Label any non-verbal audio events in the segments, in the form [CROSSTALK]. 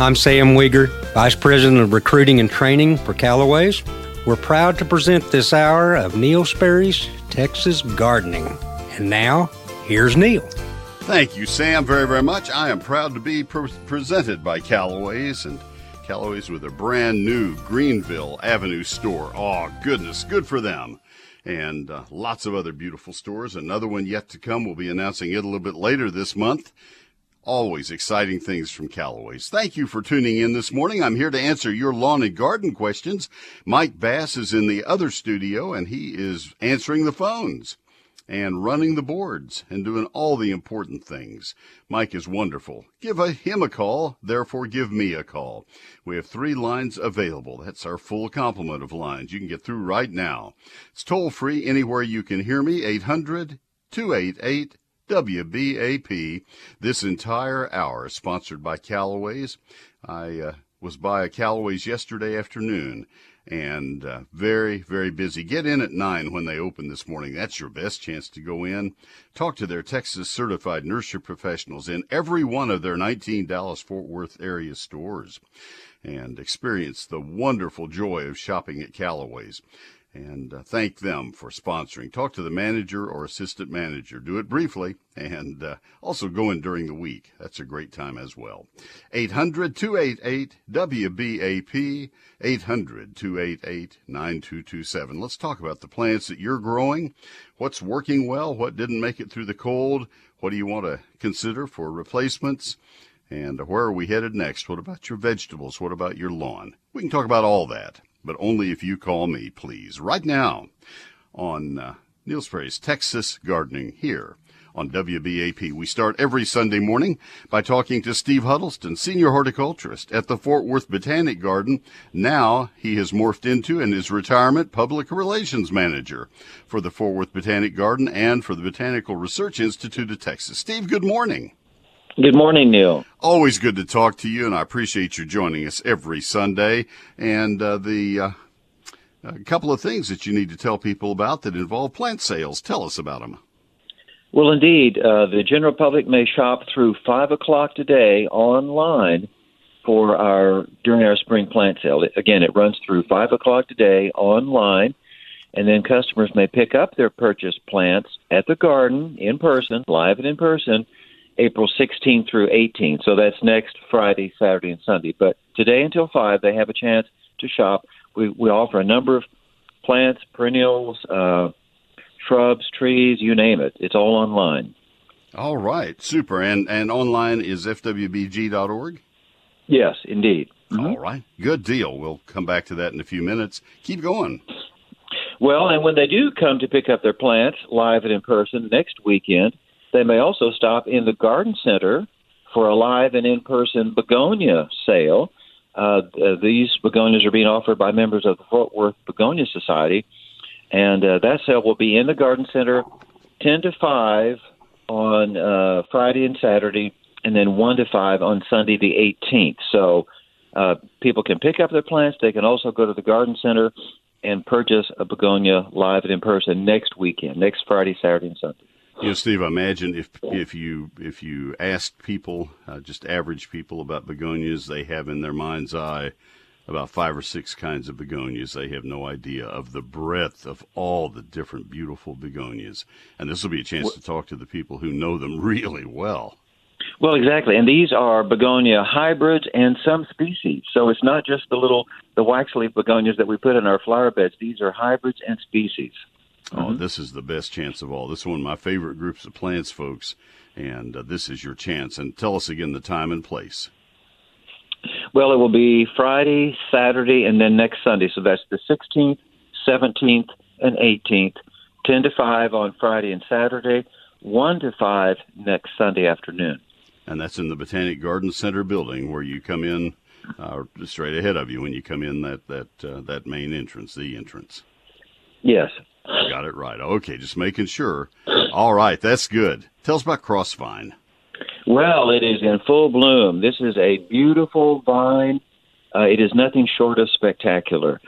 I'm Sam Weeger, Vice President of Recruiting and Training for Callaway's. We're proud to present this hour of Neil Sperry's Texas Gardening. And now, here's Neil. Thank you, Sam, very, very much. I am proud to be pre- presented by Callaway's and Callaway's with a brand new Greenville Avenue store. Oh, goodness, good for them. And uh, lots of other beautiful stores. Another one yet to come. We'll be announcing it a little bit later this month. Always exciting things from Callaway's. Thank you for tuning in this morning. I'm here to answer your lawn and garden questions. Mike Bass is in the other studio and he is answering the phones and running the boards and doing all the important things. Mike is wonderful. Give a, him a call, therefore give me a call. We have three lines available. That's our full complement of lines you can get through right now. It's toll free anywhere you can hear me, 800 288 WBAP. This entire hour sponsored by Callaway's. I uh, was by a Callaway's yesterday afternoon and uh, very, very busy. Get in at 9 when they open this morning. That's your best chance to go in. Talk to their Texas certified nursery professionals in every one of their 19 Dallas Fort Worth area stores and experience the wonderful joy of shopping at Callaway's and uh, thank them for sponsoring. Talk to the manager or assistant manager. Do it briefly and uh, also go in during the week. That's a great time as well. 800 288 WBAP, 800 288 9227. Let's talk about the plants that you're growing. What's working well? What didn't make it through the cold? What do you want to consider for replacements? And where are we headed next? What about your vegetables? What about your lawn? We can talk about all that but only if you call me, please. Right now on uh, Neil Sperry's Texas Gardening here on WBAP. We start every Sunday morning by talking to Steve Huddleston, senior horticulturist at the Fort Worth Botanic Garden. Now he has morphed into and is retirement public relations manager for the Fort Worth Botanic Garden and for the Botanical Research Institute of Texas. Steve, good morning. Good morning, Neil. Always good to talk to you, and I appreciate you joining us every Sunday. And uh, the uh, a couple of things that you need to tell people about that involve plant sales. Tell us about them. Well, indeed, uh, the general public may shop through five o'clock today online for our during our spring plant sale. Again, it runs through five o'clock today online, and then customers may pick up their purchased plants at the garden in person, live and in person April 16th through 18th. So that's next Friday, Saturday, and Sunday. But today until 5, they have a chance to shop. We, we offer a number of plants, perennials, uh, shrubs, trees, you name it. It's all online. All right, super. And and online is fwbg.org? Yes, indeed. Mm-hmm. All right, good deal. We'll come back to that in a few minutes. Keep going. Well, and when they do come to pick up their plants live and in person next weekend, they may also stop in the garden center for a live and in person begonia sale. Uh, these begonias are being offered by members of the Fort Worth Begonia Society, and uh, that sale will be in the garden center 10 to 5 on uh, Friday and Saturday, and then 1 to 5 on Sunday the 18th. So uh, people can pick up their plants. They can also go to the garden center and purchase a begonia live and in person next weekend, next Friday, Saturday, and Sunday. You know, Steve, I imagine if if you if you asked people, uh, just average people, about begonias, they have in their mind's eye about five or six kinds of begonias. They have no idea of the breadth of all the different beautiful begonias, and this will be a chance to talk to the people who know them [LAUGHS] really well. Well, exactly, and these are begonia hybrids and some species. So it's not just the little the waxleaf begonias that we put in our flower beds. These are hybrids and species. Oh, mm-hmm. this is the best chance of all. This is one of my favorite groups of plants, folks, and uh, this is your chance. And tell us again the time and place. Well, it will be Friday, Saturday, and then next Sunday. So that's the 16th, 17th, and 18th. 10 to 5 on Friday and Saturday, 1 to 5 next Sunday afternoon. And that's in the Botanic Garden Center building where you come in uh, straight ahead of you when you come in that, that, uh, that main entrance, the entrance. Yes. Got it right. Okay, just making sure. All right, that's good. Tell us about crossvine. Well, it is in full bloom. This is a beautiful vine. Uh, it is nothing short of spectacular.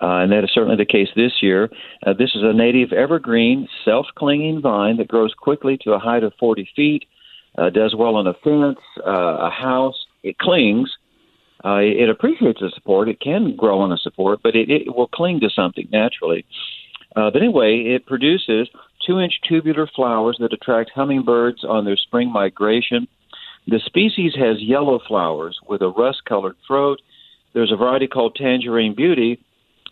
Uh, and that is certainly the case this year. Uh, this is a native evergreen, self clinging vine that grows quickly to a height of 40 feet, uh, does well on a fence, uh, a house. It clings, Uh, it appreciates the support. It can grow on a support, but it, it will cling to something naturally. Uh, but anyway, it produces two inch tubular flowers that attract hummingbirds on their spring migration. The species has yellow flowers with a rust colored throat. There's a variety called Tangerine Beauty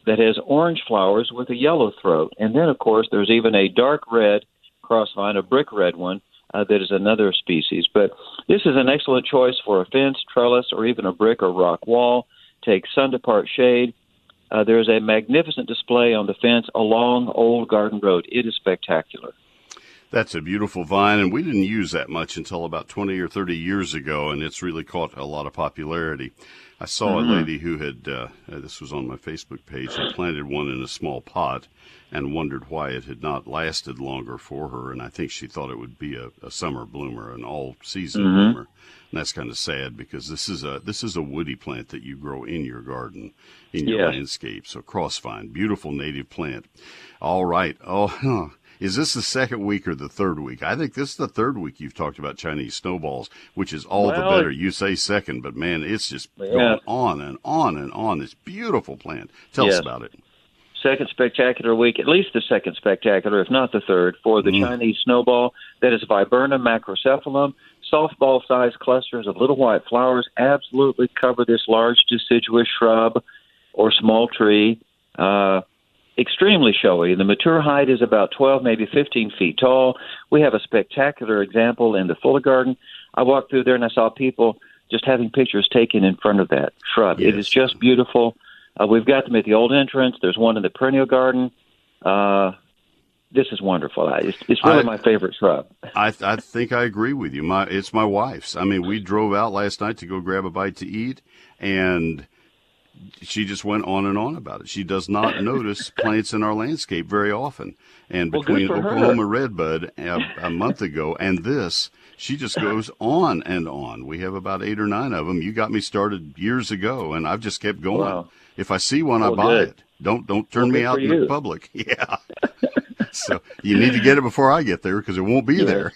that has orange flowers with a yellow throat. And then, of course, there's even a dark red crossvine, a brick red one, uh, that is another species. But this is an excellent choice for a fence, trellis, or even a brick or rock wall. Take sun to part shade. Uh, there's a magnificent display on the fence along Old Garden Road. It is spectacular. That's a beautiful vine, and we didn't use that much until about 20 or 30 years ago, and it's really caught a lot of popularity. I saw mm-hmm. a lady who had, uh, uh, this was on my Facebook page, had planted one in a small pot and wondered why it had not lasted longer for her. And I think she thought it would be a, a summer bloomer, an all season mm-hmm. bloomer. And that's kind of sad because this is a this is a woody plant that you grow in your garden, in your landscape. So crossvine, beautiful native plant. All right. Oh, [LAUGHS] Is this the second week or the third week? I think this is the third week you've talked about Chinese snowballs, which is all well, the better. You say second, but man, it's just yeah. going on and on and on. This beautiful plant. Tell us about it. Second spectacular week, at least the second spectacular, if not the third, for the mm. Chinese snowball. That is Viburnum macrocephalum. Softball sized clusters of little white flowers absolutely cover this large deciduous shrub or small tree. Uh, extremely showy. The mature height is about 12, maybe 15 feet tall. We have a spectacular example in the Fuller Garden. I walked through there and I saw people just having pictures taken in front of that shrub. Yes. It is just beautiful. Uh, we've got them at the old entrance. There's one in the perennial garden. Uh, this is wonderful. It's, it's really I, my favorite shrub. I, I think I agree with you. My it's my wife's. I mean, we drove out last night to go grab a bite to eat, and she just went on and on about it. She does not [LAUGHS] notice plants in our landscape very often. And between well, Oklahoma her. redbud a, a, month ago and this, she just goes [LAUGHS] on and on. We have about eight or nine of them. You got me started years ago, and I've just kept going. Wow. If I see one, well, I buy good. it. Don't don't turn well, me out in the public. [LAUGHS] Yeah. so you need to get it before I get there because it won't be there.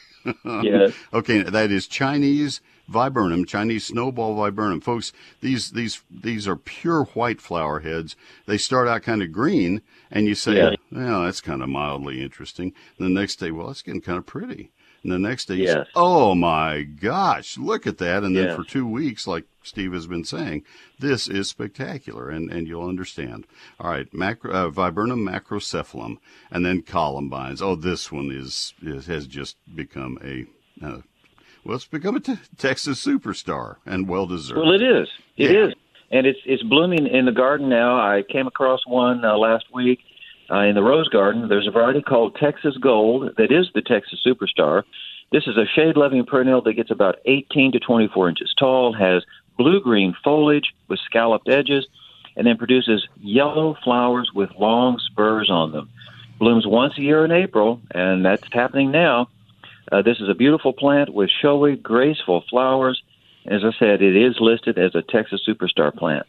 yes. Okay, that is Chinese viburnum, Chinese snowball viburnum. Folks, these these these are pure white flower heads. They start out kind of green, and you say, yeah. well, that's kind of mildly interesting. And the next day, well, it's getting kind of pretty. And the next day, yes. say, oh my gosh, look at that. And then yes. for two weeks, like Steve has been saying, this is spectacular, and, and you'll understand. All right, macro, uh, Viburnum macrocephalum, and then columbines. Oh, this one is, is has just become a uh, well, it's become a t- Texas superstar and well deserved. Well, it is. It yeah. is, and it's it's blooming in the garden now. I came across one uh, last week uh, in the rose garden. There's a variety called Texas Gold that is the Texas superstar. This is a shade-loving perennial that gets about 18 to 24 inches tall, has blue-green foliage with scalloped edges, and then produces yellow flowers with long spurs on them. Blooms once a year in April, and that's happening now. Uh, this is a beautiful plant with showy, graceful flowers. As I said, it is listed as a Texas superstar plant.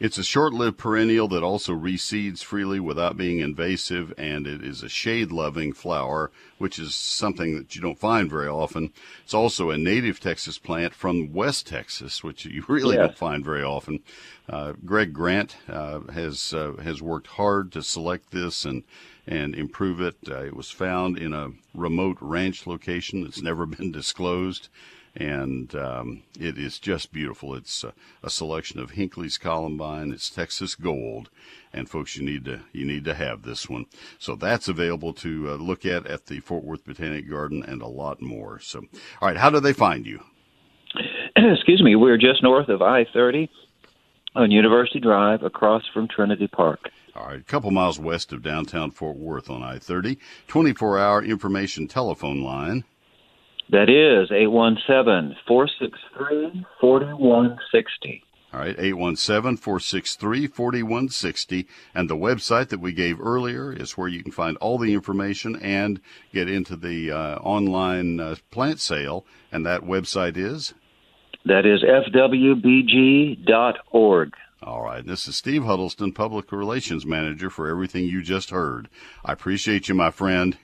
It's a short lived perennial that also reseeds freely without being invasive, and it is a shade loving flower, which is something that you don't find very often. It's also a native Texas plant from West Texas, which you [LAUGHS] really yes. don't find very often. Uh, Greg Grant uh, has uh, has worked hard to select this and and improve it. Uh, it was found in a remote ranch location that's never [LAUGHS] been disclosed, and um, it is just beautiful. It's a, a, selection of Hinckley's Columbine. It's Texas Gold, and folks, you need to you need to have this one. So that's available to uh, look at at the Fort Worth Botanic Garden, and a lot more. So, all right, how do they find you? [CLEARS THROAT] Excuse me, we're just north of I thirty on University Drive, across from Trinity Park. All right, a couple miles west of downtown Fort Worth on I 30. 24 hour information telephone line. That is 817 463 4160. All right, 817 463 4160. And the website that we gave earlier is where you can find all the information and get into the uh, online uh, plant sale. And that website is? That is fwbg.org. All right. This is Steve Huddleston, Public Relations Manager for everything you just heard. I appreciate you, my friend.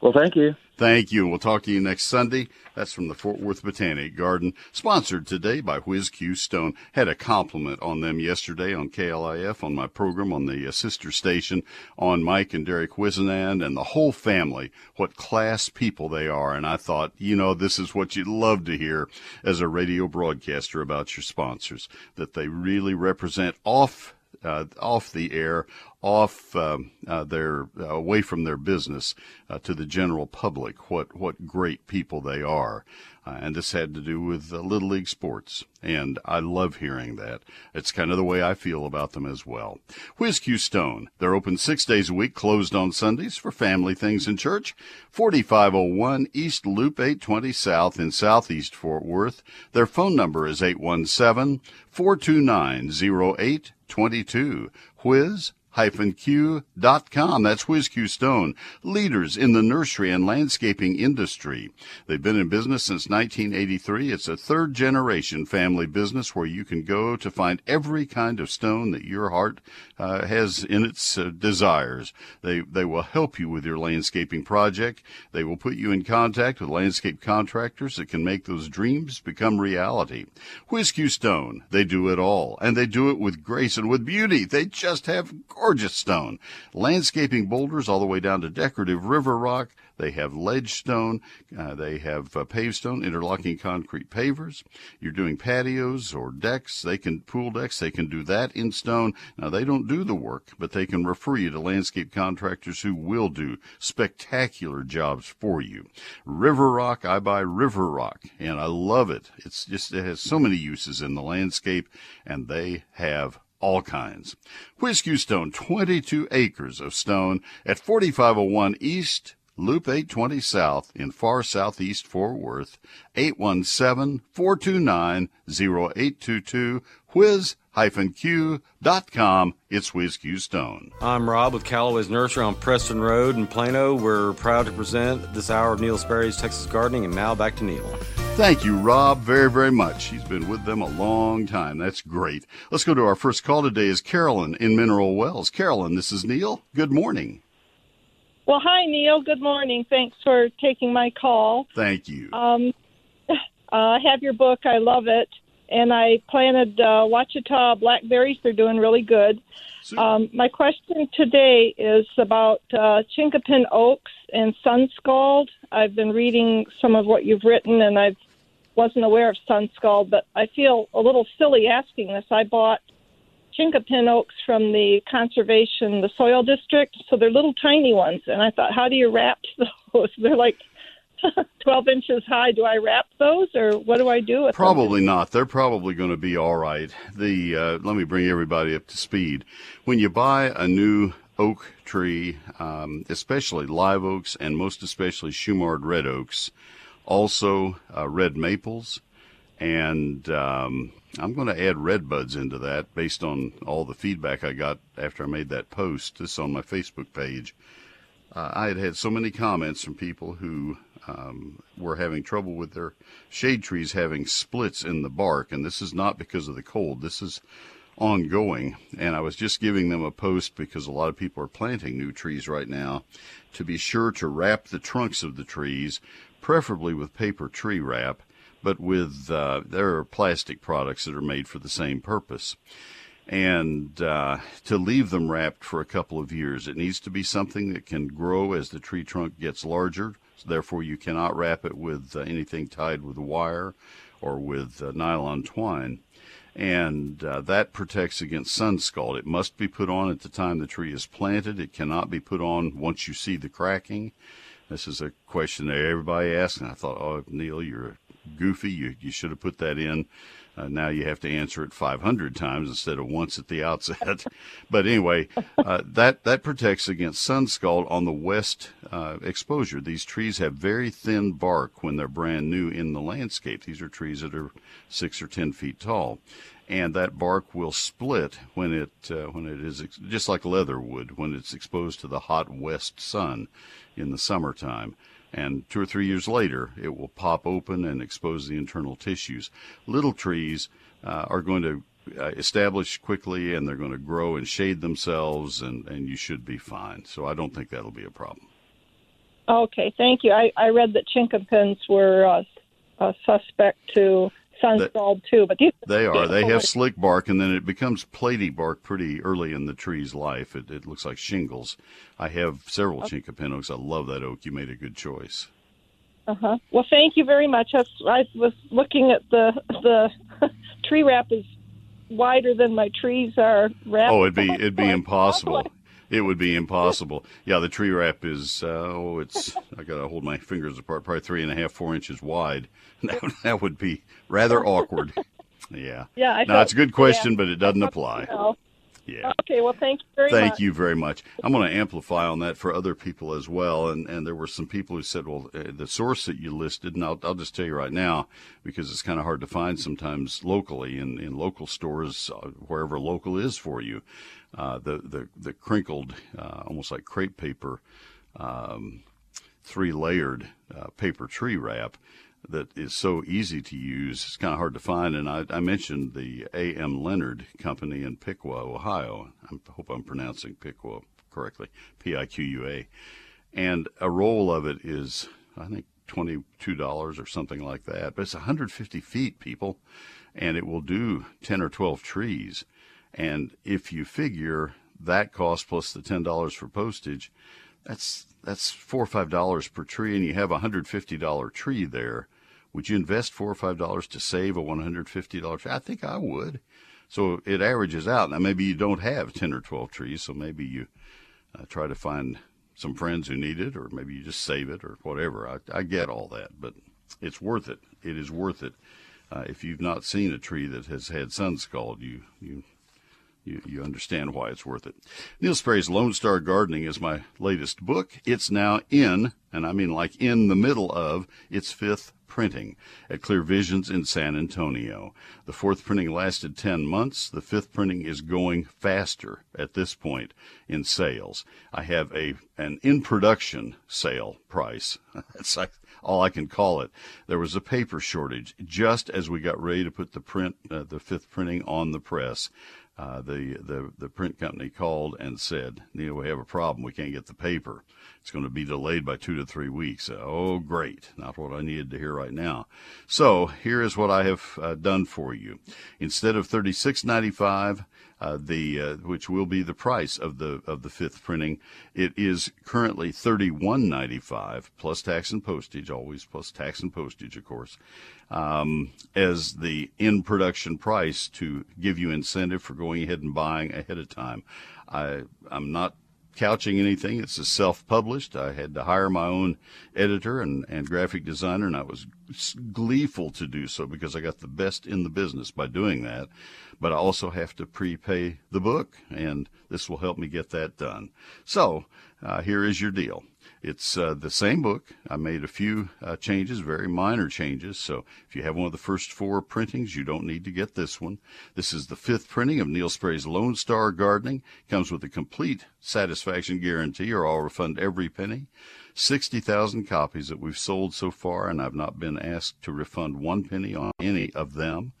Well, thank you. Thank you. We'll talk to you next Sunday. That's from the Fort Worth Botanic Garden, sponsored today by Whiz Q Stone. Had a compliment on them yesterday on KLIF on my program on the uh, sister station on Mike and Derek Whisenand and the whole family. What class people they are. And I thought, you know, this is what you'd love to hear as a radio broadcaster about your sponsors, that they really represent off uh, off the air, off um, uh, their uh, away from their business uh, to the general public. What what great people they are, uh, and this had to do with uh, little league sports, and I love hearing that. It's kind of the way I feel about them as well. Q Stone, they're open six days a week, closed on Sundays for family things in church. 4501 East Loop 820 South in Southeast Fort Worth. Their phone number is 817 429 0822. Whiz q.com. That's WhizQ Stone, leaders in the nursery and landscaping industry. They've been in business since 1983. It's a third generation family business where you can go to find every kind of stone that your heart uh, has in its uh, desires. They, they will help you with your landscaping project. They will put you in contact with landscape contractors that can make those dreams become reality. WhizQ Stone, they do it all, and they do it with grace and with beauty. They just have gorgeous stone. Landscaping boulders all the way down to decorative river rock. They have ledge stone. Uh, they have uh, paved stone, interlocking concrete pavers. You're doing patios or decks. They can pool decks. They can do that in stone. Now they don't do the work, but they can refer you to landscape contractors who will do spectacular jobs for you. River rock. I buy river rock and I love it. It's just, it has so many uses in the landscape and they have all kinds. Whiz-Q Stone, 22 acres of stone at 4501 East Loop 820 South in far southeast Fort Worth, 817-429-0822, whiz-q.com. It's WhizQ Stone. I'm Rob with Callaway's Nursery on Preston Road in Plano. We're proud to present this hour of Neil Sperry's Texas Gardening, and now back to Neil. Thank you, Rob, very, very much. He's been with them a long time. That's great. Let's go to our first call today is Carolyn in Mineral Wells. Carolyn, this is Neil. Good morning. Well, hi, Neil. Good morning. Thanks for taking my call. Thank you. Um, uh, [LAUGHS] I have your book. I love it. And I planted uh, Ouachita blackberries. They're doing really good. Um, my question today is about uh, chinkapin oaks and sunscald. I've been reading some of what you've written, and I wasn't aware of sun scald, but I feel a little silly asking this. I bought chinkapin oaks from the conservation, the soil district. So they're little tiny ones. And I thought, how do you wrap [LAUGHS] those? They're like [LAUGHS] 12 inches high. Do I wrap those or what do I do with Probably them? not. They're probably going to be all right. The uh, Let me bring everybody up to speed. When you buy a new oak tree, um, especially live oaks and most especially Shumard red oaks, also uh, red maples, and um, I'm going to add red buds into that based on all the feedback I got after I made that post. This on my Facebook page. Uh, I had had so many comments from people who um, were having trouble with their shade trees having splits in the bark, and this is not because of the cold. This is ongoing, and I was just giving them a post because a lot of people are planting new trees right now to be sure to wrap the trunks of the trees, preferably with paper tree wrap, but with uh, there are plastic products that are made for the same purpose. And uh, to leave them wrapped for a couple of years, it needs to be something that can grow as the tree trunk gets larger. So therefore, you cannot wrap it with uh, anything tied with wire or with uh, nylon twine. And uh, that protects against sun scald. It must be put on at the time the tree is planted. It cannot be put on once you see the cracking. This is a question that everybody asks, and I thought, oh, Neil, you're goofy. You, you should have put that in. Uh, now you have to answer it 500 times instead of once at the [LAUGHS] outset. but anyway, uh, that that protects against sun scald on the west uh, exposure. These trees have very thin bark when they're brand new in the landscape. These are trees that are six or ten feet tall, and that bark will split when it uh, when it is ex- just like leather would when it's exposed to the hot west sun in the summertime and two or three years later, it will pop open and expose the internal tissues. Little trees uh, are going to uh, establish quickly and they're going to grow and shade themselves, and, and you should be fine. So I don't think that'll be a problem. Okay, thank you. I, I read that chinkapins were uh, a suspect to too, but these they are. They have slick bark, and then it becomes platy bark pretty early in the tree's life. It, it looks like shingles. I have several okay. chinkapin oaks. I love that oak. You made a good choice. Uh huh. Well, thank you very much. I, I was looking at the the [LAUGHS] tree wrap is wider than my trees are wrapped. Oh, it'd be [LAUGHS] it'd be impossible. It would be impossible. Yeah, the tree wrap is uh, oh, it's I gotta hold my fingers apart, probably three and a half, four inches wide. [LAUGHS] That, that would be rather awkward. Yeah. [LAUGHS] Yeah. I no, it's a good question, yeah. but it doesn't apply. Yeah. Okay. Well, thank you very thank much. you very much. I'm going to amplify on that for other people as well. And and there were some people who said, well, uh, the source that you listed, and I'll, I'll just tell you right now because it's kind of hard to find sometimes locally in in local stores uh, wherever local is for you uh, the, the, the crinkled, uh, almost like crepe paper, um, three layered uh, paper tree wrap that is so easy to use. It's kind of hard to find. And I, I mentioned the A.M. Leonard Company in Piqua, Ohio. I hope I'm pronouncing Piqua correctly, P I Q U A. And a roll of it is, I think, $22 or something like that. But it's 150 feet, people, and it will do 10 or 12 trees. And if you figure that cost plus the ten dollars for postage, that's that's four or five dollars per tree, and you have a hundred fifty dollar tree there. Would you invest four or five dollars to save a one hundred fifty dollar tree? I think I would. So it averages out. Now maybe you don't have ten or twelve trees, so maybe you uh, try to find some friends who need it, or maybe you just save it or whatever. I, I get all that, but it's worth it. It is worth it. Uh, if you've not seen a tree that has had sun scald, you you you, you understand why it's worth it. Neil Sperry's Lone Star Gardening is my latest book. It's now in, and I mean like in the middle of, its fifth printing at Clear Visions in San Antonio. The fourth printing lasted 10 months. The fifth printing is going faster at this point in sales. I have a an in production sale price. [LAUGHS] That's like all I can call it. There was a paper shortage just as we got ready to put the print, uh, the fifth printing on the press uh, the, the, the print company called and said, Neil, we have a problem. We can't get the paper. It's going to be delayed by two to three weeks. Oh, great. Not what I needed to hear right now. So here is what I have uh, done for you. Instead of thirty-six ninety-five, uh, the uh, which will be the price of the of the fifth printing. It is currently thirty one ninety five plus tax and postage, always plus tax and postage, of course, um, as the in production price to give you incentive for going ahead and buying ahead of time. I I'm not couching anything. It's a self published. I had to hire my own editor and, and graphic designer, and I was gleeful to do so because I got the best in the business by doing that. But I also have to prepay the book, and this will help me get that done. So uh, here is your deal. It's uh, the same book. I made a few uh, changes, very minor changes. So if you have one of the first four printings, you don't need to get this one. This is the fifth printing of Neil Sperry's Lone Star Gardening. Comes with a complete satisfaction guarantee, or I'll refund every penny. 60,000 copies that we've sold so far, and I've not been asked to refund one penny on any of them.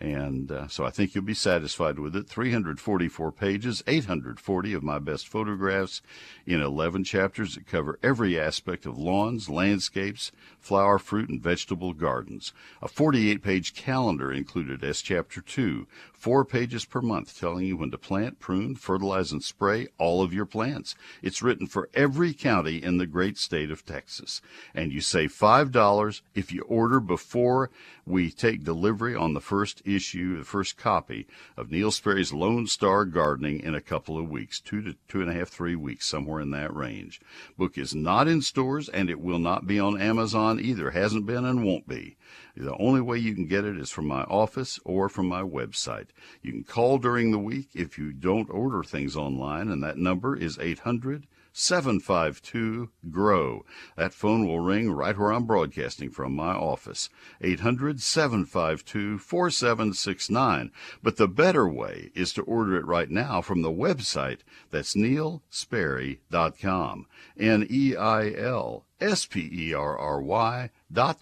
And uh, so I think you'll be satisfied with it. 344 pages, 840 of my best photographs in 11 chapters that cover every aspect of lawns, landscapes, flower, fruit, and vegetable gardens. A 48 page calendar included as chapter 2, four pages per month telling you when to plant, prune, fertilize, and spray all of your plants. It's written for every county in the great state of Texas. And you save $5 if you order before we take delivery on the first issue, the first copy of Neil Sperry's Lone Star Gardening in a couple of weeks, two to two and a half, three weeks, somewhere in that range. Book is not in stores and it will not be on Amazon either. Hasn't been and won't be. The only way you can get it is from my office or from my website. You can call during the week if you don't order things online, and that number is 800 752 GROW. That phone will ring right where I'm broadcasting from my office. 800 752 4769. But the better way is to order it right now from the website. That's neilsperry.com. N E I L S P E R R Y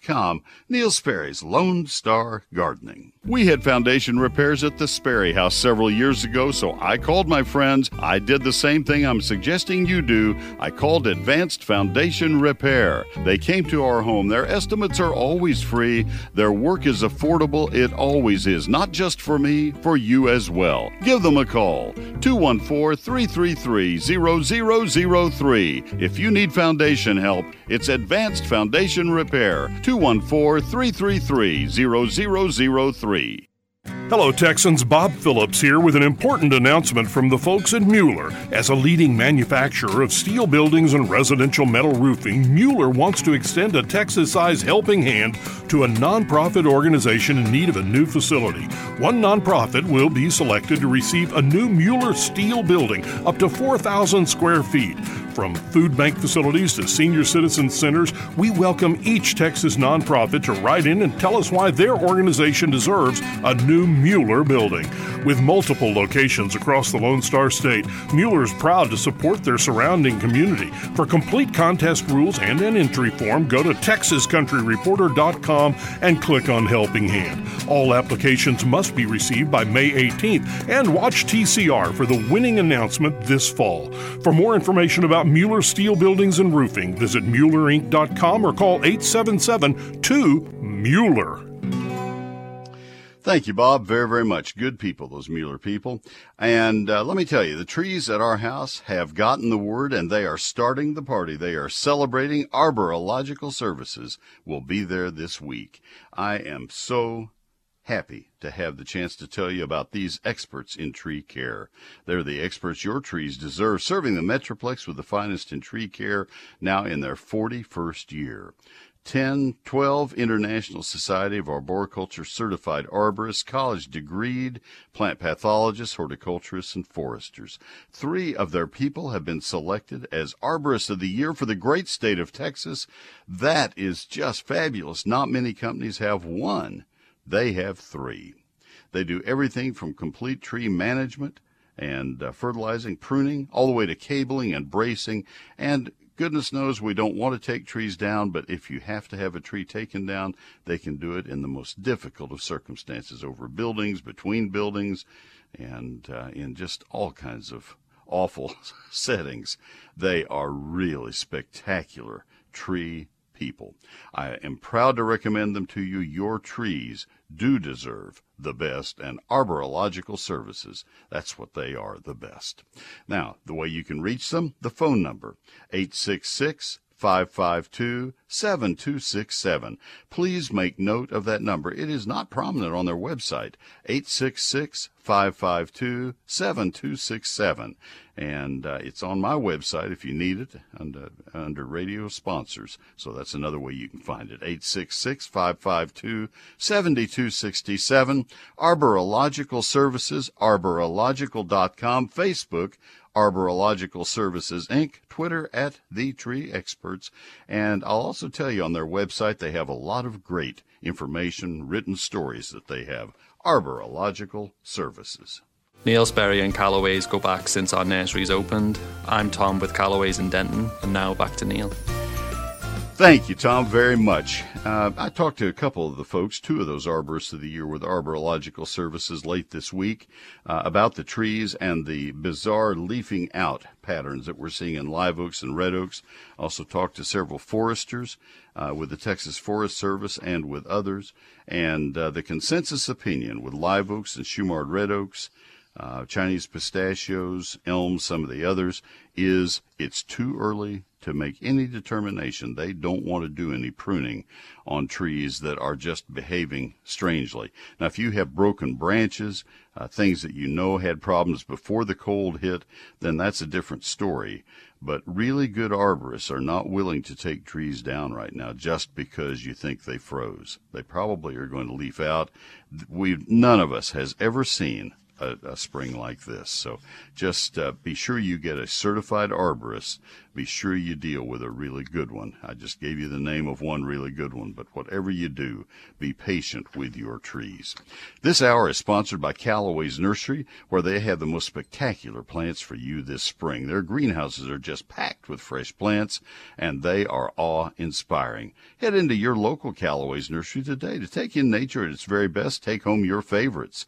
com. Neil Sperry's Lone Star Gardening. We had foundation repairs at the Sperry House several years ago, so I called my friends. I did the same thing I'm suggesting you do. I called Advanced Foundation Repair. They came to our home. Their estimates are always free. Their work is affordable. It always is, not just for me, for you as well. Give them a call 214 333 0003. If you need foundation help, it's Advanced Foundation Repair. 214 333 0003. Hello, Texans. Bob Phillips here with an important announcement from the folks at Mueller. As a leading manufacturer of steel buildings and residential metal roofing, Mueller wants to extend a Texas sized helping hand to a nonprofit organization in need of a new facility. One nonprofit will be selected to receive a new Mueller steel building up to 4,000 square feet. From food bank facilities to senior citizen centers, we welcome each Texas nonprofit to write in and tell us why their organization deserves a new Mueller building. With multiple locations across the Lone Star State, Mueller is proud to support their surrounding community. For complete contest rules and an entry form, go to TexasCountryReporter.com and click on Helping Hand. All applications must be received by May 18th and watch TCR for the winning announcement this fall. For more information about Mueller Steel Buildings and Roofing, visit MuellerInc.com or call 877 2 Mueller. Thank you, Bob, very, very much. Good people, those Mueller people. And uh, let me tell you, the trees at our house have gotten the word and they are starting the party. They are celebrating Arborological Services will be there this week. I am so happy to have the chance to tell you about these experts in tree care. They're the experts your trees deserve, serving the Metroplex with the finest in tree care now in their 41st year. 10, 12 International Society of Arboriculture certified arborists, college degreed plant pathologists, horticulturists, and foresters. Three of their people have been selected as Arborists of the Year for the great state of Texas. That is just fabulous. Not many companies have one. They have three. They do everything from complete tree management and uh, fertilizing, pruning, all the way to cabling and bracing. And goodness knows we don't want to take trees down, but if you have to have a tree taken down, they can do it in the most difficult of circumstances over buildings, between buildings, and uh, in just all kinds of awful [LAUGHS] settings. They are really spectacular tree people. I am proud to recommend them to you. Your trees do deserve the best, and Arborological Services, that's what they are, the best. Now, the way you can reach them, the phone number, 866 552 7267. Please make note of that number. It is not prominent on their website. 866 552 7267. And uh, it's on my website if you need it under, under radio sponsors. So that's another way you can find it. 866 552 7267. Arborological Services, arborological.com, Facebook, Arborological Services Inc., Twitter at The Tree Experts. And I'll also tell you on their website they have a lot of great information, written stories that they have. Arborological Services. Neil Sperry and Callaway's go back since our nurseries opened. I'm Tom with Callaway's in Denton, and now back to Neil. Thank you, Tom, very much. Uh, I talked to a couple of the folks, two of those arborists of the year with Arborological Services late this week, uh, about the trees and the bizarre leafing out patterns that we're seeing in live oaks and red oaks. Also talked to several foresters uh, with the Texas Forest Service and with others. And uh, the consensus opinion with live oaks and Shumard red oaks uh, Chinese pistachios, elms, some of the others, is it's too early to make any determination. They don't want to do any pruning on trees that are just behaving strangely. Now, if you have broken branches, uh, things that you know had problems before the cold hit, then that's a different story. But really good arborists are not willing to take trees down right now just because you think they froze. They probably are going to leaf out. We none of us has ever seen a, a spring like this. So just uh, be sure you get a certified arborist. Be sure you deal with a really good one. I just gave you the name of one really good one, but whatever you do, be patient with your trees. This hour is sponsored by Callaway's Nursery, where they have the most spectacular plants for you this spring. Their greenhouses are just packed with fresh plants, and they are awe inspiring. Head into your local Callaway's Nursery today to take in nature at its very best. Take home your favorites.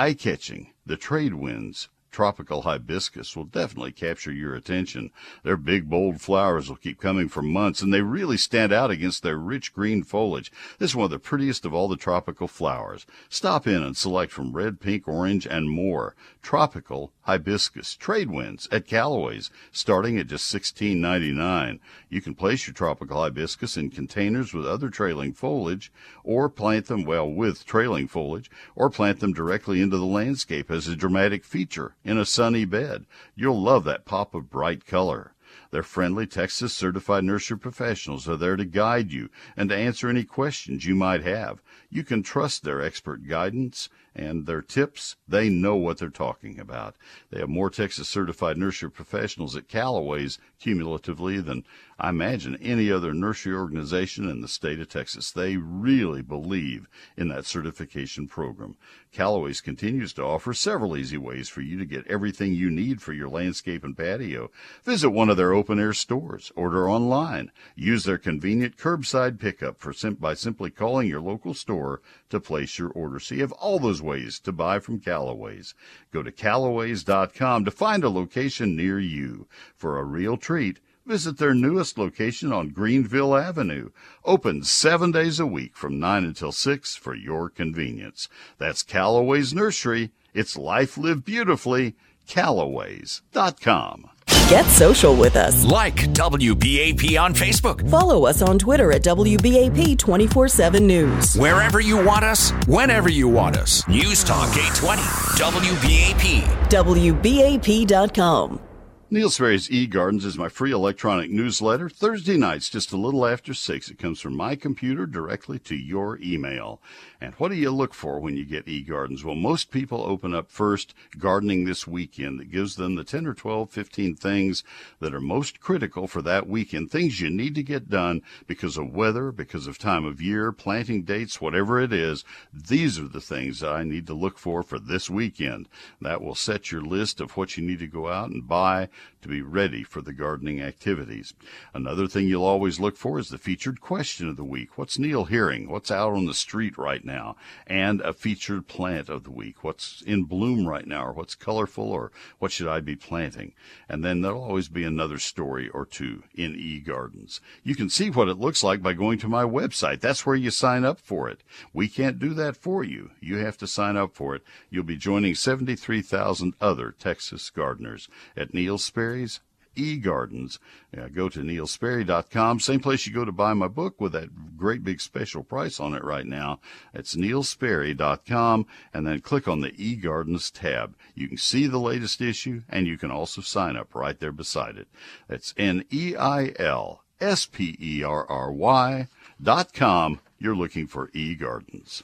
Eye catching, the trade winds, tropical hibiscus will definitely capture your attention. Their big, bold flowers will keep coming for months, and they really stand out against their rich green foliage. This is one of the prettiest of all the tropical flowers. Stop in and select from red, pink, orange, and more. Tropical hibiscus trade winds at Callaway's, starting at just $16.99. You can place your tropical hibiscus in containers with other trailing foliage, or plant them, well, with trailing foliage, or plant them directly into the landscape as a dramatic feature in a sunny bed. You'll love that pop of bright color. Their friendly Texas certified nursery professionals are there to guide you and to answer any questions you might have. You can trust their expert guidance and their tips. They know what they're talking about. They have more Texas certified nursery professionals at Callaway's cumulatively than I imagine any other nursery organization in the state of Texas. They really believe in that certification program. Callaway's continues to offer several easy ways for you to get everything you need for your landscape and patio. Visit one of their open air stores, order online, use their convenient curbside pickup for sim- by simply calling your local store to place your order. So you have all those ways to buy from Callaway's. Go to Callaways.com to find a location near you. For a real treat, visit their newest location on Greenville Avenue. Open seven days a week from 9 until 6 for your convenience. That's Callaway's Nursery. It's life lived beautifully. Callaways.com. Get social with us. Like WBAP on Facebook. Follow us on Twitter at WBAP 24 7 News. Wherever you want us, whenever you want us. News Talk 820. WBAP. WBAP.com. Neil Sperry's eGardens is my free electronic newsletter. Thursday nights, just a little after 6. It comes from my computer directly to your email. And what do you look for when you get eGardens? Well, most people open up first gardening this weekend that gives them the 10 or 12, 15 things that are most critical for that weekend. Things you need to get done because of weather, because of time of year, planting dates, whatever it is. These are the things that I need to look for for this weekend. That will set your list of what you need to go out and buy to be ready for the gardening activities. Another thing you'll always look for is the featured question of the week. What's Neil hearing? What's out on the street right now? And a featured plant of the week. What's in bloom right now or what's colorful or what should I be planting? And then there'll always be another story or two in eGardens. You can see what it looks like by going to my website. That's where you sign up for it. We can't do that for you. You have to sign up for it. You'll be joining 73,000 other Texas gardeners at Neil Sperry's eGardens. Uh, go to neilsperry.com, same place you go to buy my book with that great big special price on it right now. It's neilsperry.com, and then click on the eGardens tab. You can see the latest issue, and you can also sign up right there beside it. That's N E I L S P E R R Y dot com. You're looking for eGardens.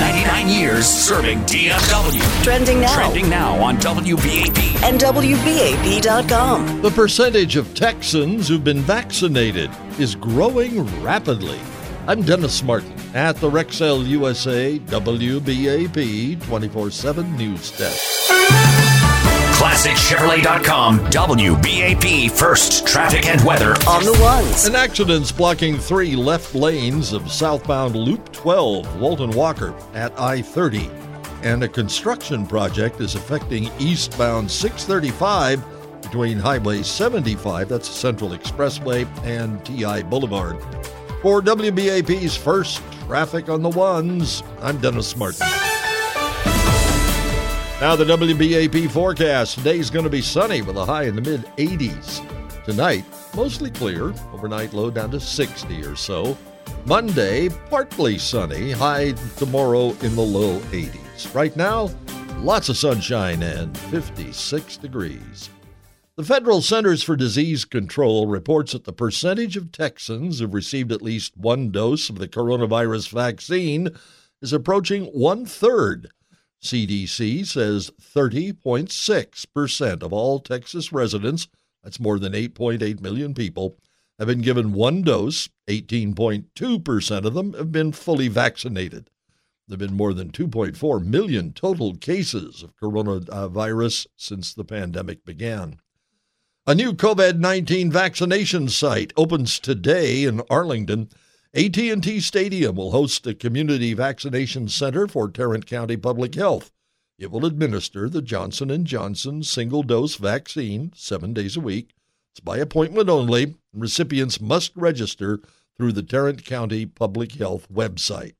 99 years serving DFW. Trending now. Trending now on WBAP. And WBAP.com. The percentage of Texans who've been vaccinated is growing rapidly. I'm Dennis Martin at the Rexel USA WBAP 24 7 News Desk. ClassicChevrolet.com, WBAP First Traffic and Weather. On the ones. An accident's blocking three left lanes of southbound Loop 12, Walton Walker at I 30. And a construction project is affecting eastbound 635 between Highway 75, that's Central Expressway, and TI Boulevard. For WBAP's first Traffic on the Ones, I'm Dennis Martin. Now, the WBAP forecast. Today's going to be sunny with a high in the mid 80s. Tonight, mostly clear, overnight low down to 60 or so. Monday, partly sunny, high tomorrow in the low 80s. Right now, lots of sunshine and 56 degrees. The Federal Centers for Disease Control reports that the percentage of Texans who've received at least one dose of the coronavirus vaccine is approaching one third. CDC says 30.6% of all Texas residents, that's more than 8.8 million people, have been given one dose. 18.2% of them have been fully vaccinated. There have been more than 2.4 million total cases of coronavirus since the pandemic began. A new COVID-19 vaccination site opens today in Arlington. AT&T Stadium will host a community vaccination center for Tarrant County Public Health. It will administer the Johnson & Johnson single-dose vaccine 7 days a week. It's by appointment only. Recipients must register through the Tarrant County Public Health website.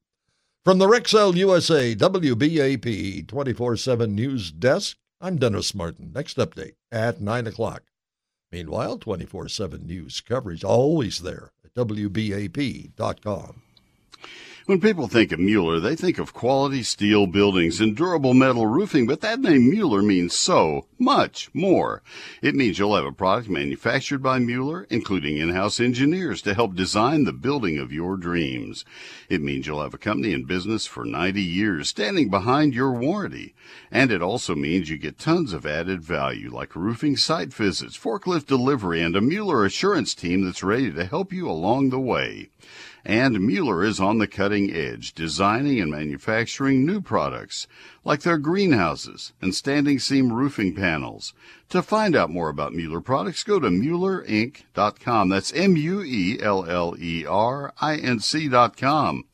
From the Rexel USA WBAP 24 7 News Desk, I'm Dennis Martin. Next update at 9 o'clock. Meanwhile, 24 7 news coverage always there WBAP.com. When people think of Mueller, they think of quality steel buildings and durable metal roofing, but that name Mueller means so much more. It means you'll have a product manufactured by Mueller, including in-house engineers to help design the building of your dreams. It means you'll have a company in business for 90 years standing behind your warranty. And it also means you get tons of added value like roofing site visits, forklift delivery, and a Mueller assurance team that's ready to help you along the way. And Mueller is on the cutting edge, designing and manufacturing new products, like their greenhouses and standing seam roofing panels. To find out more about Mueller products, go to MuellerInc.com. That's M-U-E-L-L-E-R-I-N-C.com.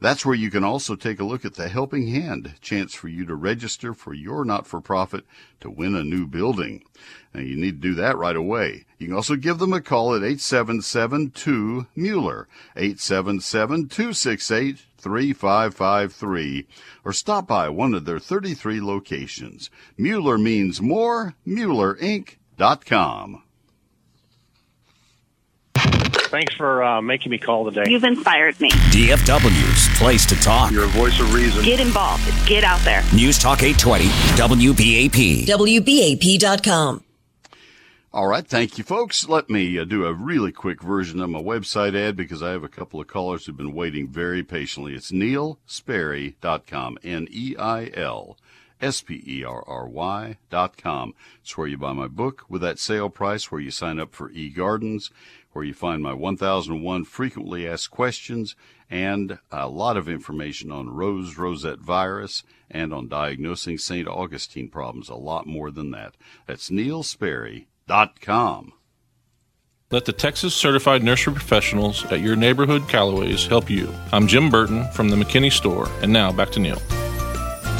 That's where you can also take a look at the Helping Hand, chance for you to register for your not-for-profit to win a new building. Now you need to do that right away. You can also give them a call at 877-2-MUELLER, 877-268-3553, or stop by one of their 33 locations. Mueller means more, MuellerInc.com. Thanks for uh, making me call today. You've inspired me. DFW's place to talk. Your voice of reason. Get involved. Get out there. News Talk 820, WBAP. WBAP.com. All right, thank you, folks. Let me uh, do a really quick version of my website ad because I have a couple of callers who've been waiting very patiently. It's neilsperry.com, N-E-I-L. S-P-E-R-R-Y dot com. It's where you buy my book with that sale price, where you sign up for eGardens, where you find my 1001 frequently asked questions and a lot of information on rose rosette virus and on diagnosing St. Augustine problems. A lot more than that. That's neilsperry.com. Let the Texas Certified Nursery Professionals at your neighborhood Callaways help you. I'm Jim Burton from the McKinney Store, and now back to Neil.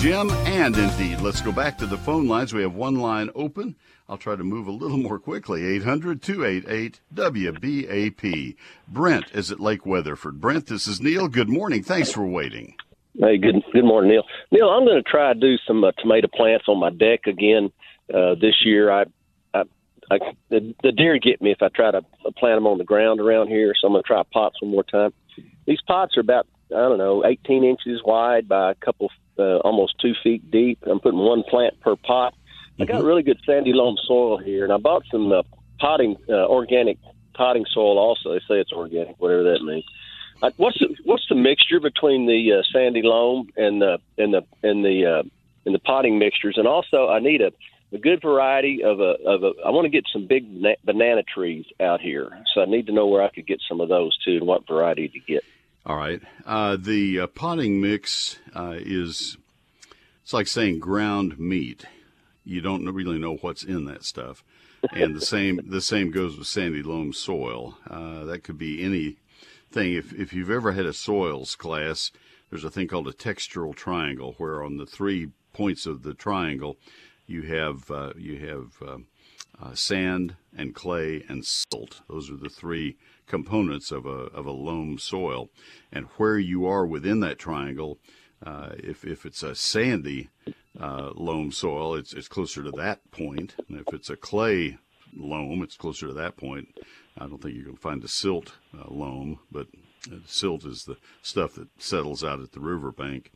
Jim, and indeed, let's go back to the phone lines. We have one line open. I'll try to move a little more quickly. 800 288 WBAP. Brent is at Lake Weatherford. Brent, this is Neil. Good morning. Thanks for waiting. Hey, good good morning, Neil. Neil, I'm going to try to do some uh, tomato plants on my deck again uh, this year. I, I, I the, the deer get me if I try to plant them on the ground around here, so I'm going to try pots one more time. These pots are about I don't know 18 inches wide by a couple uh, almost two feet deep. I'm putting one plant per pot. I got really good sandy loam soil here, and I bought some uh, potting uh, organic potting soil. Also, they say it's organic, whatever that means. Uh, what's the, what's the mixture between the uh, sandy loam and the and the and the uh, and the potting mixtures? And also, I need a, a good variety of a of a. I want to get some big na- banana trees out here, so I need to know where I could get some of those too, and what variety to get. All right. Uh, the uh, potting mix uh, is it's like saying ground meat. You don't really know what's in that stuff, and the same [LAUGHS] the same goes with sandy loam soil. Uh, that could be anything. If if you've ever had a soils class, there's a thing called a textural triangle, where on the three points of the triangle, you have uh, you have um, uh, sand and clay and silt. Those are the three components of a of a loam soil, and where you are within that triangle, uh, if if it's a sandy uh, loam soil, it's it's closer to that point, and if it's a clay loam, it's closer to that point. I don't think you can find a silt uh, loam, but uh, silt is the stuff that settles out at the riverbank.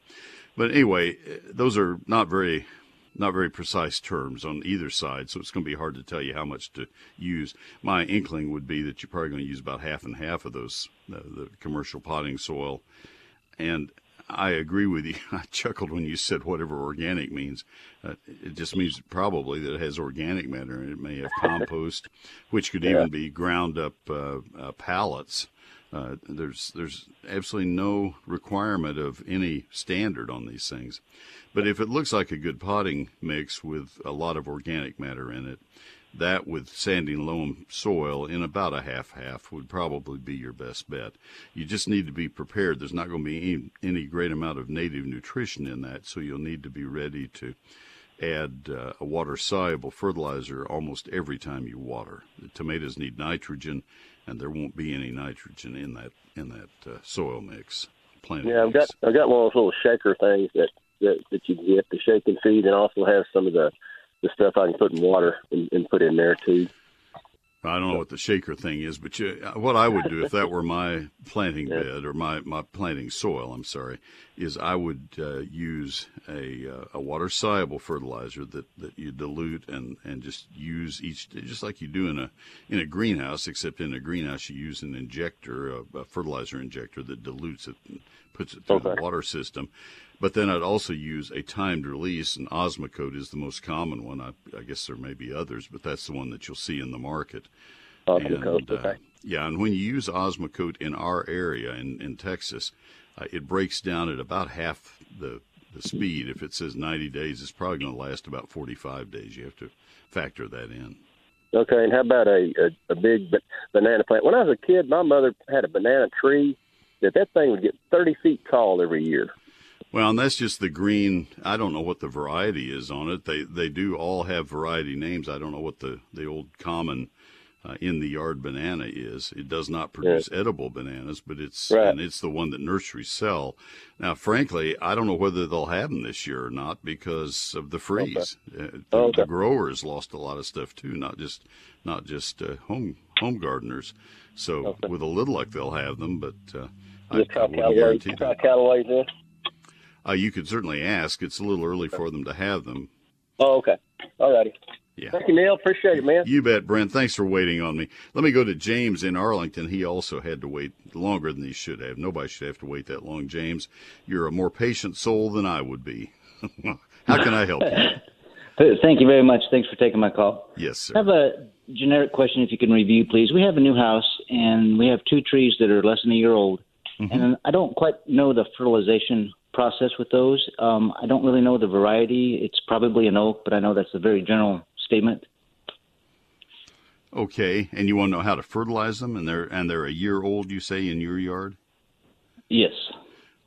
But anyway, those are not very not very precise terms on either side, so it's going to be hard to tell you how much to use. My inkling would be that you're probably going to use about half and half of those, uh, the commercial potting soil. And I agree with you. [LAUGHS] I chuckled when you said whatever organic means. Uh, it just means probably that it has organic matter in it. It may have [LAUGHS] compost, which could even be ground up uh, uh, pallets. Uh, there's there's absolutely no requirement of any standard on these things. But if it looks like a good potting mix with a lot of organic matter in it, that with sandy loam soil in about a half half would probably be your best bet. You just need to be prepared. There's not going to be any, any great amount of native nutrition in that, so you'll need to be ready to add uh, a water soluble fertilizer almost every time you water. The tomatoes need nitrogen, and there won't be any nitrogen in that in that uh, soil mix. Yeah, I've got I've got one of those little shaker things that that, that you get to shake and feed, and also have some of the the stuff I can put in water and, and put in there too. I don't know what the shaker thing is, but you, what I would do if that were [LAUGHS] my planting bed or my, my planting soil, I'm sorry, is I would uh, use a, uh, a water soluble fertilizer that, that you dilute and, and just use each, just like you do in a, in a greenhouse, except in a greenhouse you use an injector, a, a fertilizer injector that dilutes it and puts it through okay. the water system. But then I'd also use a timed release, and Osmocote is the most common one. I, I guess there may be others, but that's the one that you'll see in the market. Osmocote, and, uh, okay. Yeah, and when you use Osmocote in our area in, in Texas, uh, it breaks down at about half the, the speed. If it says 90 days, it's probably going to last about 45 days. You have to factor that in. Okay, and how about a, a, a big banana plant? When I was a kid, my mother had a banana tree that that thing would get 30 feet tall every year. Well, and that's just the green. I don't know what the variety is on it. They they do all have variety names. I don't know what the the old common uh, in the yard banana is. It does not produce yeah. edible bananas, but it's right. and it's the one that nurseries sell. Now, frankly, I don't know whether they'll have them this year or not because of the freeze. Okay. Uh, the, okay. the, growers lost a lot of stuff too, not just not just uh, home home gardeners. So okay. with a little luck, they'll have them, but. Uh, I, try Callaway, try Callaway then. Uh, you could certainly ask. It's a little early for them to have them. Oh, okay. All righty. Yeah. Thank you, Neil. Appreciate it, man. You bet, Brent. Thanks for waiting on me. Let me go to James in Arlington. He also had to wait longer than he should have. Nobody should have to wait that long, James. You're a more patient soul than I would be. [LAUGHS] How can I help you? [LAUGHS] Thank you very much. Thanks for taking my call. Yes, sir. I have a generic question if you can review, please. We have a new house, and we have two trees that are less than a year old. Mm-hmm. And I don't quite know the fertilization process with those. Um, I don't really know the variety. It's probably an oak, but I know that's a very general statement. Okay, and you want to know how to fertilize them, and they're and they're a year old. You say in your yard? Yes.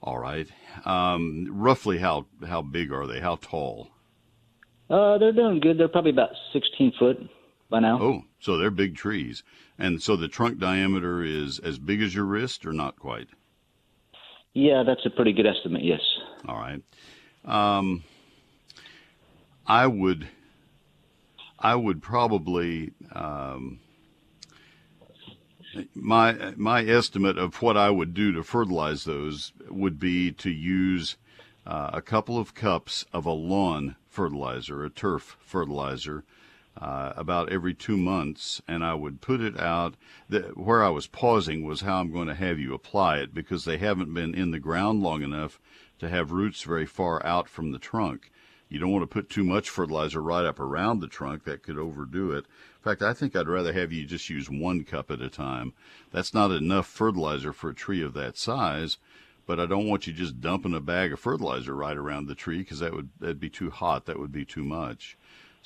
All right. Um, roughly how how big are they? How tall? Uh, they're doing good. They're probably about sixteen foot by now. Oh, so they're big trees, and so the trunk diameter is as big as your wrist, or not quite? Yeah, that's a pretty good estimate. Yes. All right. Um, I would, I would probably um, my my estimate of what I would do to fertilize those would be to use uh, a couple of cups of a lawn fertilizer, a turf fertilizer, uh, about every two months, and I would put it out. Where I was pausing was how I'm going to have you apply it because they haven't been in the ground long enough to have roots very far out from the trunk. You don't want to put too much fertilizer right up around the trunk, that could overdo it. In fact, I think I'd rather have you just use one cup at a time. That's not enough fertilizer for a tree of that size, but I don't want you just dumping a bag of fertilizer right around the tree because that would that'd be too hot. That would be too much.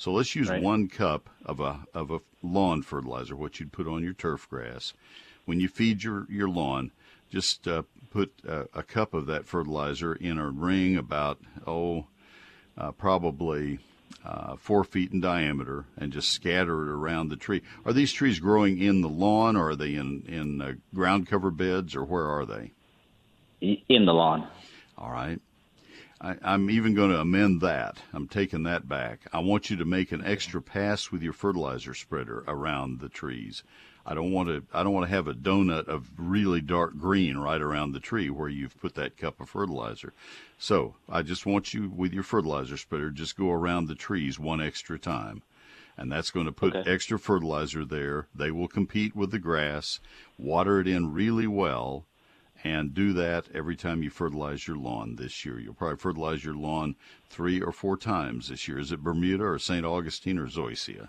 So let's use right. one cup of a of a lawn fertilizer, what you'd put on your turf grass. When you feed your your lawn, just uh, put uh, a cup of that fertilizer in a ring about oh, uh, probably uh, four feet in diameter, and just scatter it around the tree. Are these trees growing in the lawn, or are they in in uh, ground cover beds, or where are they? In the lawn. All right. I, am even going to amend that. I'm taking that back. I want you to make an extra pass with your fertilizer spreader around the trees. I don't want to. I don't want to have a donut of really dark green right around the tree where you've put that cup of fertilizer. So I just want you with your fertilizer spreader just go around the trees one extra time, and that's going to put okay. extra fertilizer there. They will compete with the grass. Water it in really well and do that every time you fertilize your lawn this year. You'll probably fertilize your lawn three or four times this year. Is it Bermuda or St. Augustine or Zoysia?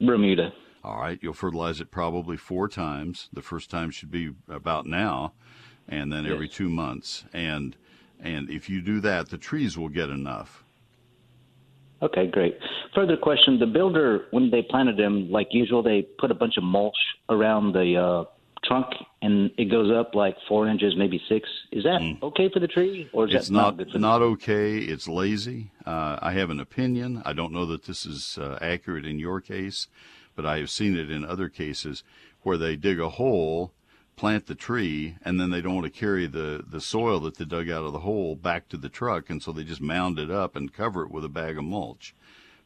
Bermuda. All right, you'll fertilize it probably four times. The first time should be about now, and then every Yes. two months. And and if you do that, the trees will get enough. Okay, great. Further question: The builder, when they planted them, like usual, they put a bunch of mulch around the uh, trunk, and it goes up like four inches, maybe six. Is that okay for the tree, or is Mm. it's that not, not good for not okay. It's lazy. Uh, I have an opinion. I don't know that this is uh, accurate in your case, but I have seen it in other cases where they dig a hole, plant the tree, and then they don't want to carry the the soil that they dug out of the hole back to the truck, and so they just mound it up and cover it with a bag of mulch.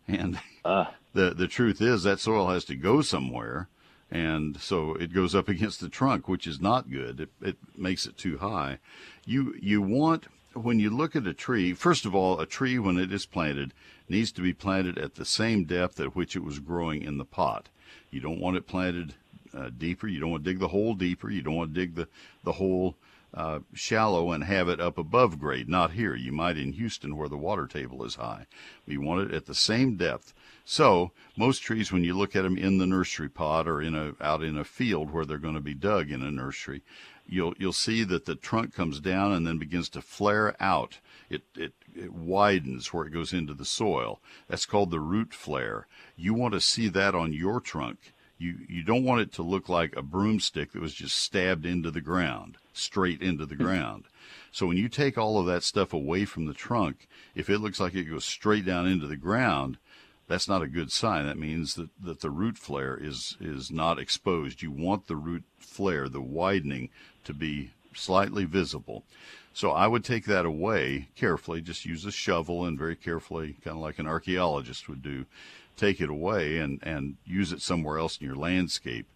And [LAUGHS] the the truth is that soil has to go somewhere, and so it goes up against the trunk, which is not good. It it makes it too high. You you want when you look at a tree, first of all, a tree when it is planted needs to be planted at the same depth at which it was growing in the pot. You don't want it planted uh, deeper. You don't want to dig the hole deeper. You don't want to dig the the hole uh, shallow and have it up above grade. Not here. You might in Houston where the water table is high. We want it at the same depth. So most trees, when you look at them in the nursery pot or in a out in a field where they're going to be dug in a nursery, you'll you'll see that the trunk comes down and then begins to flare out. It it it widens where it goes into the soil. That's called the root flare. You want to see that on your trunk. You you don't want it to look like a broomstick that was just stabbed into the ground, straight into the hmm. ground. So when you take all of that stuff away from the trunk, if it looks like it goes straight down into the ground, that's not a good sign. That means that, that the root flare is is not exposed. You want the root flare, the widening, to be slightly visible. So I would take that away carefully, just use a shovel and very carefully, kind of like an archaeologist would do, take it away and, and use it somewhere else in your landscape.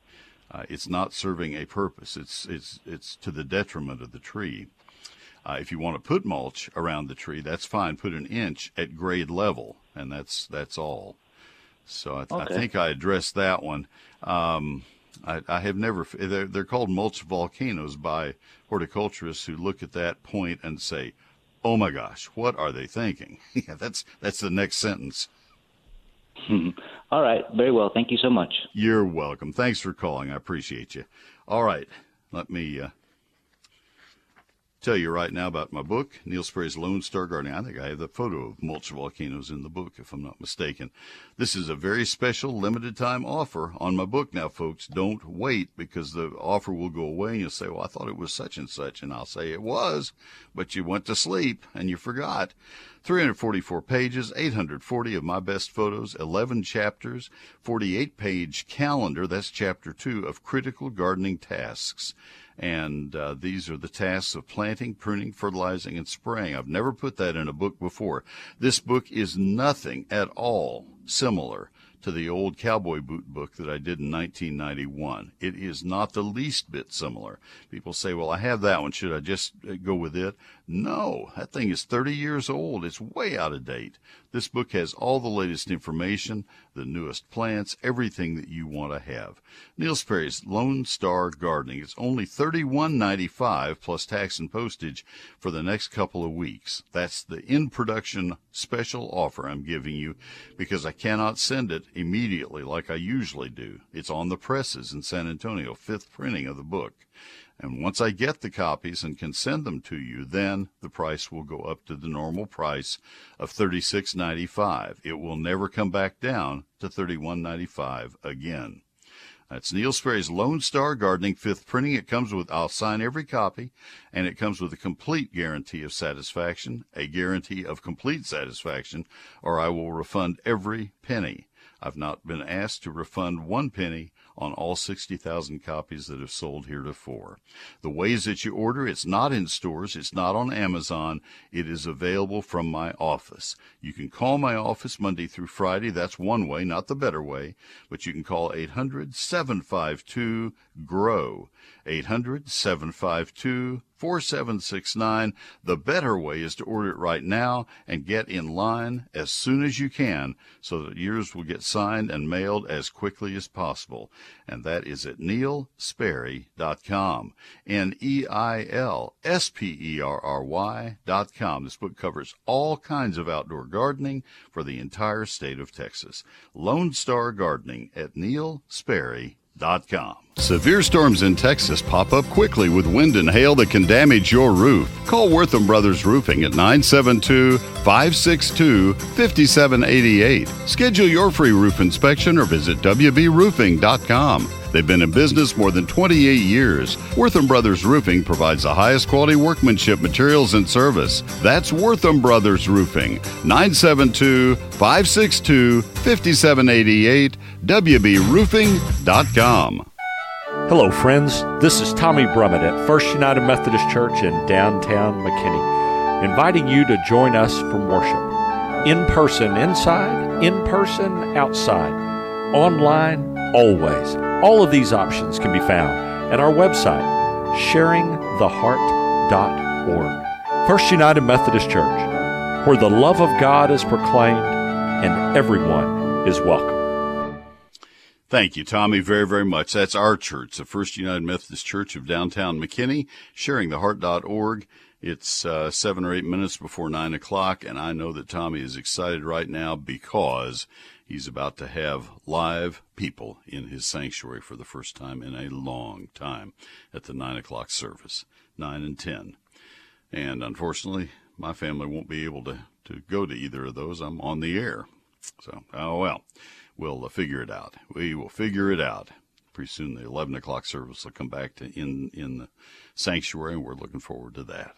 Uh, it's not serving a purpose. It's it's it's to the detriment of the tree. Uh, if you want to put mulch around the tree, that's fine. Put an inch at grade level, and that's that's all. So I, th- I think I addressed that one. Um, I, I have never. They're, they're called mulch volcanoes by horticulturists who look at that point and say, "Oh my gosh, what are they thinking?" [LAUGHS] yeah, that's that's the next sentence. [LAUGHS] All right, very well. Thank you so much. You're welcome. Thanks for calling. I appreciate you. All right, let me uh, tell you right now about my book, Neil Sperry's Lone Star Gardening. I think I have the photo of mulch volcanoes in the book, if I'm not mistaken. This is a very special limited time offer on my book now, folks. Don't wait because the offer will go away and you'll say, well, I thought it was such and such. And I'll say it was, but you went to sleep and you forgot. 344 pages, 840 of my best photos, 11 chapters, 48 page calendar. That's chapter two of critical gardening tasks. And uh, these are the tasks of planting, pruning, fertilizing, and spraying. I've never put that in a book before. This book is nothing at all similar to the old cowboy boot book that I did in 1991. It is not the least bit similar. People say, well, I have that one. Should I just uh, go with it? No, that thing is 30 years old. It's way out of date. This book has all the latest information, the newest plants, everything that you want to have. Neil Sperry's Lone Star Gardening. It's only $31.95 plus tax and postage for the next couple of weeks. That's the in production special offer I'm giving you because I cannot send it immediately like I usually do. It's on the presses in San Antonio, fifth printing of the book. And once I get the copies and can send them to you, then the price will go up to the normal price of $36.95. It will never come back down to $31.95 again. That's Neil Sperry's Lone Star Gardening fifth printing. It comes with, I'll sign every copy, and it comes with a complete guarantee of satisfaction, a guarantee of complete satisfaction, or I will refund every penny. I've not been asked to refund one penny on all 60,000 copies that have sold heretofore. The ways that you order, it's not in stores, it's not on Amazon, it is available from my office. You can call my office Monday through Friday, that's one way, not the better way, but you can call 800 752 GROW. 800 752 4769. The better way is to order it right now and get in line as soon as you can so that yours will get signed and mailed as quickly as possible. And that is at neilsperry.com. N E I L S P E R R Y.com. This book covers all kinds of outdoor gardening for the entire state of Texas. Lone Star Gardening at neilsperry.com. Severe storms in Texas pop up quickly with wind and hail that can damage your roof. Call Wortham Brothers Roofing at 972 562 5788. Schedule your free roof inspection or visit WBRoofing.com. They've been in business more than 28 years. Wortham Brothers Roofing provides the highest quality workmanship, materials, and service. That's Wortham Brothers Roofing. 972 562 5788. WBRoofing.com. Hello, friends. This is Tommy Brummett at First United Methodist Church in downtown McKinney, inviting you to join us for worship. In person inside, in person outside, online always. All of these options can be found at our website, sharingtheheart.org. First United Methodist Church, where the love of God is proclaimed and everyone is welcome. Thank you, Tommy, very, very much. That's our church, the First United Methodist Church of downtown McKinney, sharingtheheart.org. It's uh, seven or eight minutes before nine o'clock, and I know that Tommy is excited right now because he's about to have live people in his sanctuary for the first time in a long time at the nine o'clock service, nine and ten. And unfortunately, my family won't be able to, to go to either of those. I'm on the air. So, oh well we'll uh, figure it out. We will figure it out. Pretty soon, the 11 o'clock service will come back to in in the sanctuary, and we're looking forward to that.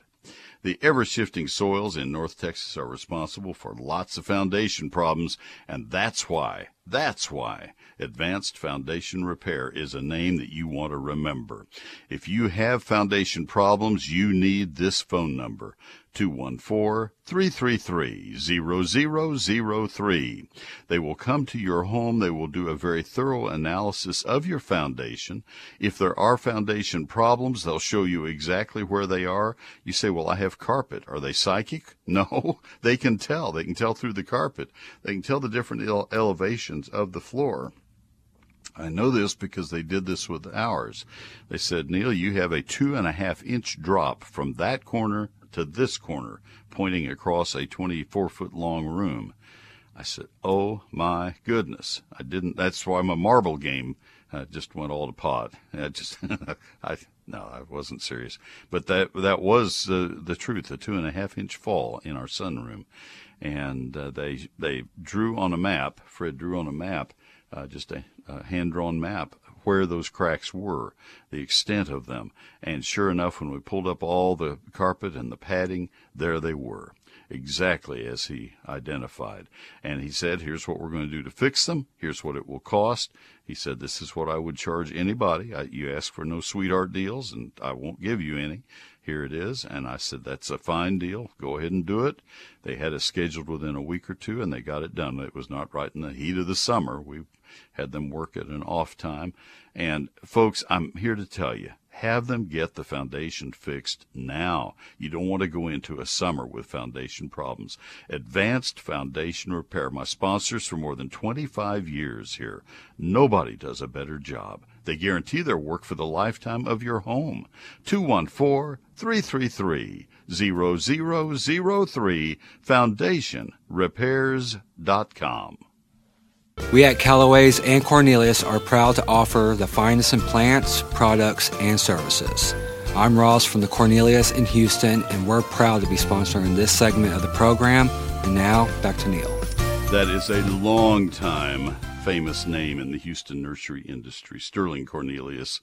The ever shifting soils in North Texas are responsible for lots of foundation problems, and that's why, that's why Advanced Foundation Repair is a name that you want to remember. If you have foundation problems, you need this phone number 214-333-0003. They will come to your home. They will do a very thorough analysis of your foundation. If there are foundation problems, they'll show you exactly where they are. You say, well, I have carpet. Are they psychic? [LAUGHS] No, they can tell. They can tell through the carpet. They can tell the different ele- elevations of the floor. I know this because they did this with ours. They said, Neil, you have a two and a half inch drop from that corner to this corner, pointing across a 24 foot long room. I said, "Oh my goodness!" I didn't. That's why my marble game uh, just went all to pot. I just, [LAUGHS] I no, I wasn't serious. But that that was uh, the truth. A two and a half inch fall in our sunroom, and uh, they they drew on a map. Fred drew on a map, uh, just a, a hand drawn map where those cracks were, the extent of them. And sure enough, when we pulled up all the carpet and the padding, there they were, exactly as he identified. And he said, here's what we're going to do to fix them. Here's what it will cost. He said, this is what I would charge anybody. I, you ask for no sweetheart deals and I won't give you any. Here it is. And I said, that's a fine deal. Go ahead and do it. They had it scheduled within a week or two and they got it done. It was not right in the heat of the summer. We had them work at an off time. And folks, I'm here to tell you, have them get the foundation fixed now. You don't want to go into a summer with foundation problems. Advanced Foundation Repair, my sponsors for more than 25 years here. Nobody does a better job. They guarantee their work for the lifetime of your home. 214 333 0003 foundationrepairs.com. We at Callaway's and Cornelius are proud to offer the finest in plants, products, and services. I'm Ross from the Cornelius in Houston, and we're proud to be sponsoring this segment of the program. And now, back to Neil. That is a long time famous name in the Houston nursery industry. Sterling Cornelius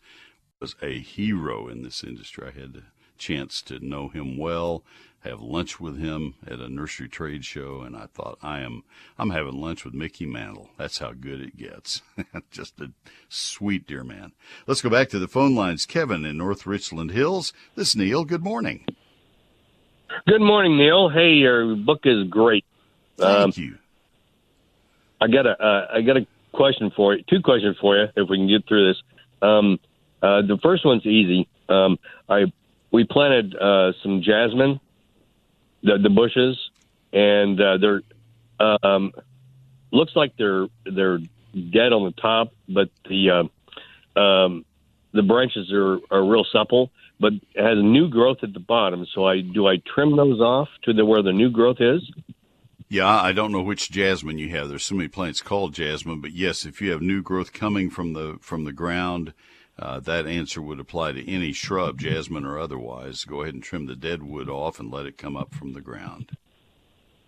was a hero in this industry. I had the chance to know him well have lunch with him at a nursery trade show, and I thought, I am, I'm having lunch with Mickey Mantle. That's how good it gets. [LAUGHS] Just a sweet dear man. Let's go back to the phone lines. Kevin in North Richland Hills. This is Neil. Good morning. Good morning, Neil. Hey, your book is great. Thank um, you. I got a, uh, I got a question for you. Two questions for you, if we can get through this. Um, uh, the first one's easy. Um, I we planted uh, some jasmine, the the bushes, and uh, they're um, looks like they're they're dead on the top, but the uh, um, the branches are, are real supple, but has new growth at the bottom. So I do I trim those off to the where the new growth is. Yeah, I don't know which jasmine you have. There's so many plants called jasmine, but yes, if you have new growth coming from the from the ground, uh, that answer would apply to any shrub, jasmine or otherwise. Go ahead and trim the dead wood off and let it come up from the ground.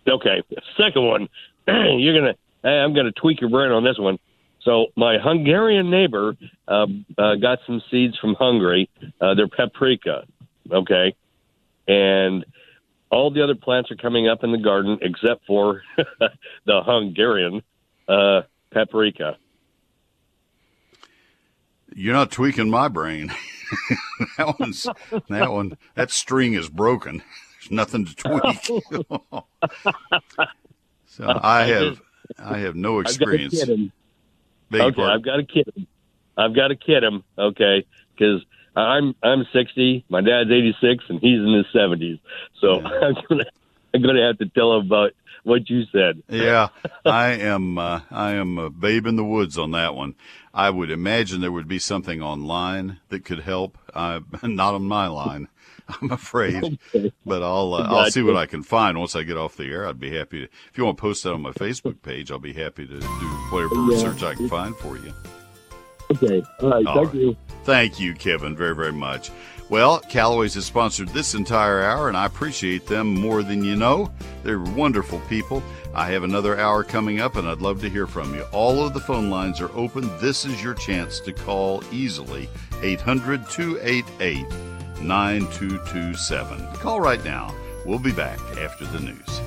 Okay, second one, [CLEARS THROAT] you're gonna. I'm gonna tweak your brain on this one. So my Hungarian neighbor uh, uh, got some seeds from Hungary. Uh, they're paprika, okay, and all the other plants are coming up in the garden except for [LAUGHS] the Hungarian uh, paprika. You're not tweaking my brain. [LAUGHS] that one's that one. That string is broken. There's nothing to oh. tweak. [LAUGHS] so I have I have no experience. okay, I've got to kid him. I've got to kid him. Okay, because I'm I'm 60. My dad's 86, and he's in his 70s. So yeah. [LAUGHS] I'm gonna I'm gonna have to tell him about what you said. yeah, I am. Uh, I am a babe in the woods on that one. I would imagine there would be something online that could help. Uh, [LAUGHS] not on my line, [LAUGHS] I'm afraid, okay. but I'll uh, I'll see what I can find once I get off the air. I'd be happy to. If you want to post that on my Facebook page, I'll be happy to do whatever yeah. research I can find for you. Okay. All right. All thank right. you. Thank you, Kevin, very very much. Well, Callaway's has sponsored this entire hour, and I appreciate them more than you know. They're wonderful people. I have another hour coming up, and I'd love to hear from you. All of the phone lines are open. This is your chance to call easily 800 288 9227. Call right now. We'll be back after the news.